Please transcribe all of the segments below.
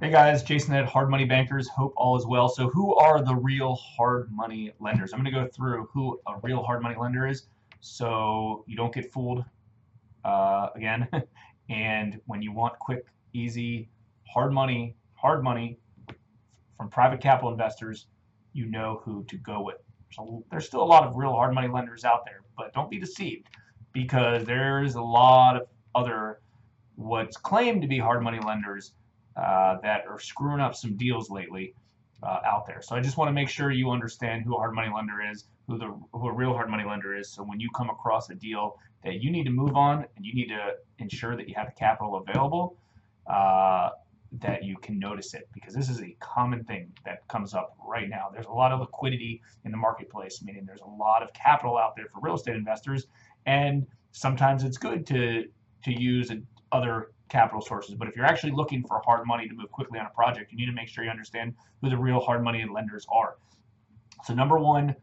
Hey guys, Jason at Hard Money Bankers. Hope all is well. So, who are the real hard money lenders? I'm going to go through who a real hard money lender is so you don't get fooled uh, again. and when you want quick, easy, hard money, hard money from private capital investors, you know who to go with. So, there's still a lot of real hard money lenders out there, but don't be deceived because there's a lot of other what's claimed to be hard money lenders uh, that are screwing up some deals lately uh, out there. So I just want to make sure you understand who a hard money lender is, who the who a real hard money lender is. So when you come across a deal that you need to move on and you need to ensure that you have the capital available, uh, that you can notice it because this is a common thing that comes up right now. There's a lot of liquidity in the marketplace, meaning there's a lot of capital out there for real estate investors, and sometimes it's good to to use other capital sources. But if you're actually looking for hard money to move quickly on a project, you need to make sure you understand who the real hard money lenders are. So number one,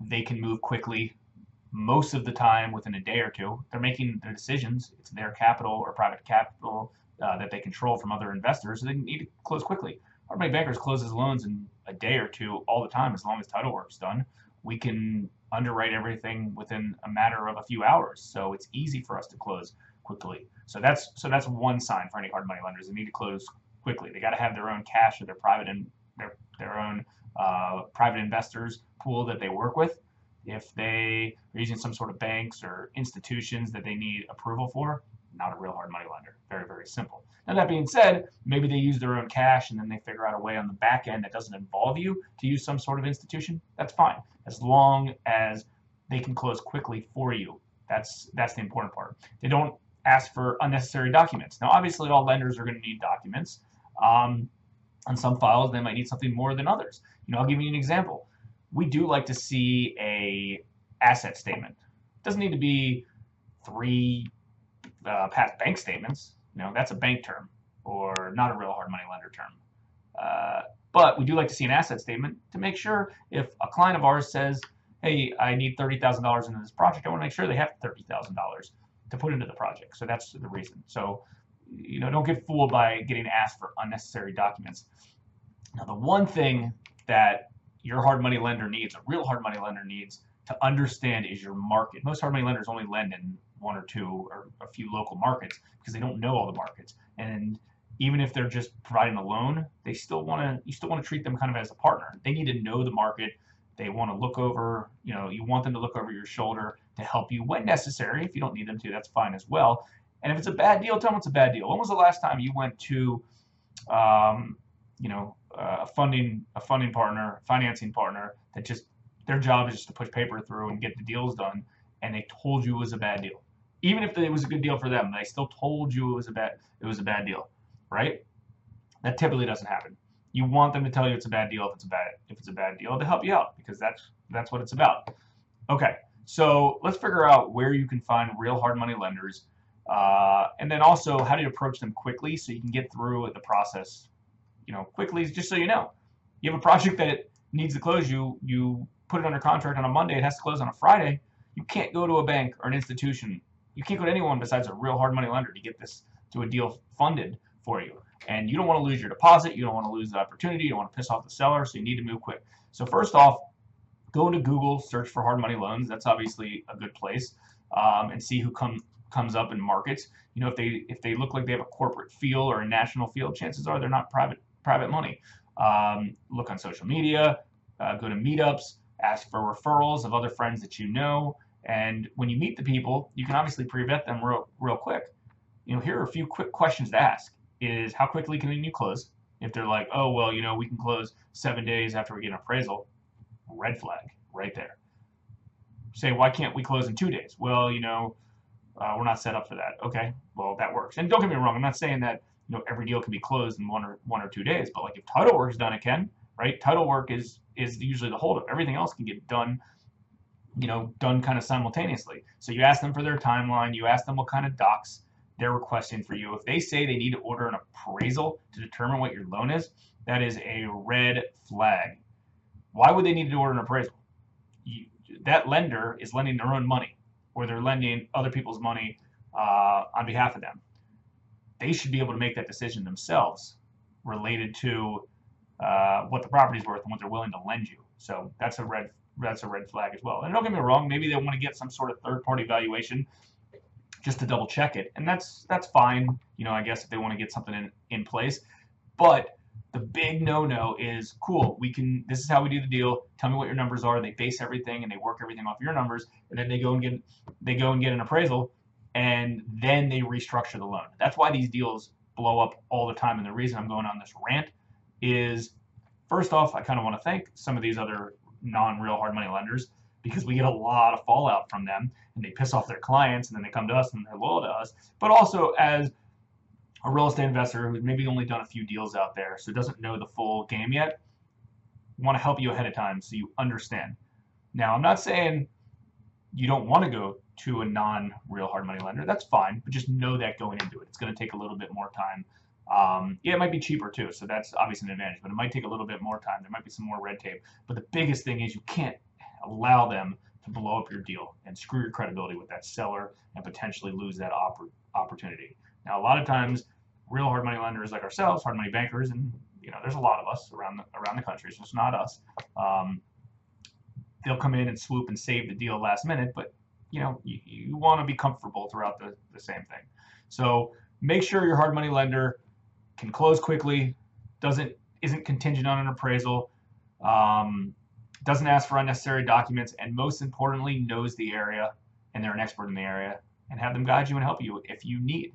they can move quickly most of the time within a day or two. They're making their decisions. It's their capital or private capital uh, that they control from other investors, so they need to close quickly. Hard money bankers closes loans in a day or two all the time as long as title work's done. We can underwrite everything within a matter of a few hours, so it's easy for us to close quickly. So that's so that's one sign for any hard money lenders. They need to close quickly. They got to have their own cash or their private and their their own uh, private investors pool that they work with. If they are using some sort of banks or institutions that they need approval for, not a real hard money lender. Very very simple. Now that being said, maybe they use their own cash and then they figure out a way on the back end that doesn't involve you to use some sort of institution. That's fine as long as they can close quickly for you. That's that's the important part. They don't ask for unnecessary documents. Now, obviously, all lenders are going to need documents. Um, on some files, they might need something more than others. You know, I'll give you an example. We do like to see a asset statement. It doesn't need to be three uh, past bank statements. You know, that's a bank term or not a real hard money lender term. Uh, but we do like to see an asset statement to make sure if a client of ours says, hey, I need $30,000 into this project, I want to make sure they have $30,000 to put into the project. So that's the reason. So, you know, don't get fooled by getting asked for unnecessary documents. Now, the one thing that your hard money lender needs, a real hard money lender needs to understand is your market. Most hard money lenders only lend in one or two or a few local markets because they don't know all the markets. And even if they're just providing a loan, they still want to you still want to treat them kind of as a partner. They need to know the market. They want to look over, you know, you want them to look over your shoulder to help you when necessary. If you don't need them to, that's fine as well. And if it's a bad deal, tell them it's a bad deal. When was the last time you went to, um, you know, a funding a funding partner, financing partner that just their job is just to push paper through and get the deals done, and they told you it was a bad deal, even if it was a good deal for them, they still told you it was a bad it was a bad deal, right? That typically doesn't happen you want them to tell you it's a bad deal if it's a bad if it's a bad deal to help you out because that's that's what it's about. Okay, so let's figure out where you can find real hard money lenders, uh, and then also how to approach them quickly so you can get through the process, you know, quickly. Just so you know, you have a project that needs to close. You you put it under contract on a Monday. It has to close on a Friday. You can't go to a bank or an institution. You can't go to anyone besides a real hard money lender to get this to a deal funded for you. And you don't want to lose your deposit. You don't want to lose the opportunity. You don't want to piss off the seller. So you need to move quick. So first off, go into Google, search for hard money loans. That's obviously a good place, um, and see who come comes up in markets. You know, if they if they look like they have a corporate feel or a national feel, chances are they're not private private money. Um, look on social media, uh, go to meetups, ask for referrals of other friends that you know, and when you meet the people, you can obviously pre-vet them real real quick. You know, here are a few quick questions to ask is how quickly can you close? If they're like, oh, well, you know, we can close seven days after we get an appraisal, red flag right there. Say, why can't we close in two days? Well, you know, uh, we're not set up for that. Okay, well, that works. And don't get me wrong, I'm not saying that you know every deal can be closed in one or one or two days, but like if title work is done, it can, right? Title work is is usually the holdup. Everything else can get done, you know, done kind of simultaneously. So you ask them for their timeline, you ask them what kind of docs they're requesting for you. If they say they need to order an appraisal to determine what your loan is, that is a red flag. Why would they need to order an appraisal? You, that lender is lending their own money, or they're lending other people's money uh, on behalf of them. They should be able to make that decision themselves. related to uh, what the property's worth and what they're willing to lend you. So that's a red that's a red flag as well. And don't get me wrong, maybe they want to get some sort of third party valuation just to double check it, and that's that's fine. You know, I guess if they want to get something in in place, but the big no-no is cool. We can. This is how we do the deal. Tell me what your numbers are. They base everything and they work everything off your numbers, and then they go and get they go and get an appraisal, and then they restructure the loan. That's why these deals blow up all the time. And the reason I'm going on this rant is, first off, I kind of want to thank some of these other non-real hard money lenders because we get a lot of fallout from them, and they piss off their clients, and then they come to us and they're loyal to us. But also as a real estate investor who's maybe only done a few deals out there, so doesn't know the full game yet, want to help you ahead of time so you understand. Now, I'm not saying you don't want to go to a non-real hard money lender. That's fine, but just know that going into it. It's going to take a little bit more time. Um, yeah, it might be cheaper too, so that's obviously an advantage, but it might take a little bit more time. There might be some more red tape. But the biggest thing is you can't allow them to blow up your deal and screw your credibility with that seller and potentially lose that opp- opportunity. Now, a lot of times, real hard money lenders like ourselves, hard money bankers, and you know, there's a lot of us around the, around the country. So it's not us. Um, they'll come in and swoop and save the deal last minute, but you know, you, you want to be comfortable throughout the, the same thing. So make sure your hard money lender can close quickly, doesn't isn't contingent on an appraisal, um, doesn't ask for unnecessary documents, and most importantly, knows the area and they're an expert in the area, and have them guide you and help you if you need.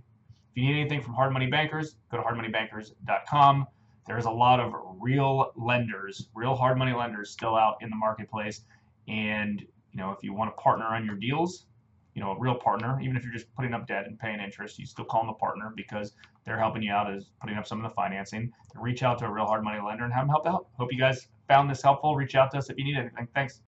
If you need anything from Hard Money Bankers, go to hardmoneybankers.com. There's a lot of real lenders, real hard money lenders still out in the marketplace. And, you know, if you want to partner on your deals, you know, a real partner, even if you're just putting up debt and paying interest, you still call them a partner because they're helping you out as putting up some of the financing. Reach out to a real hard money lender and have them help out. Hope you guys found this helpful. Reach out to us if you need anything. Thanks.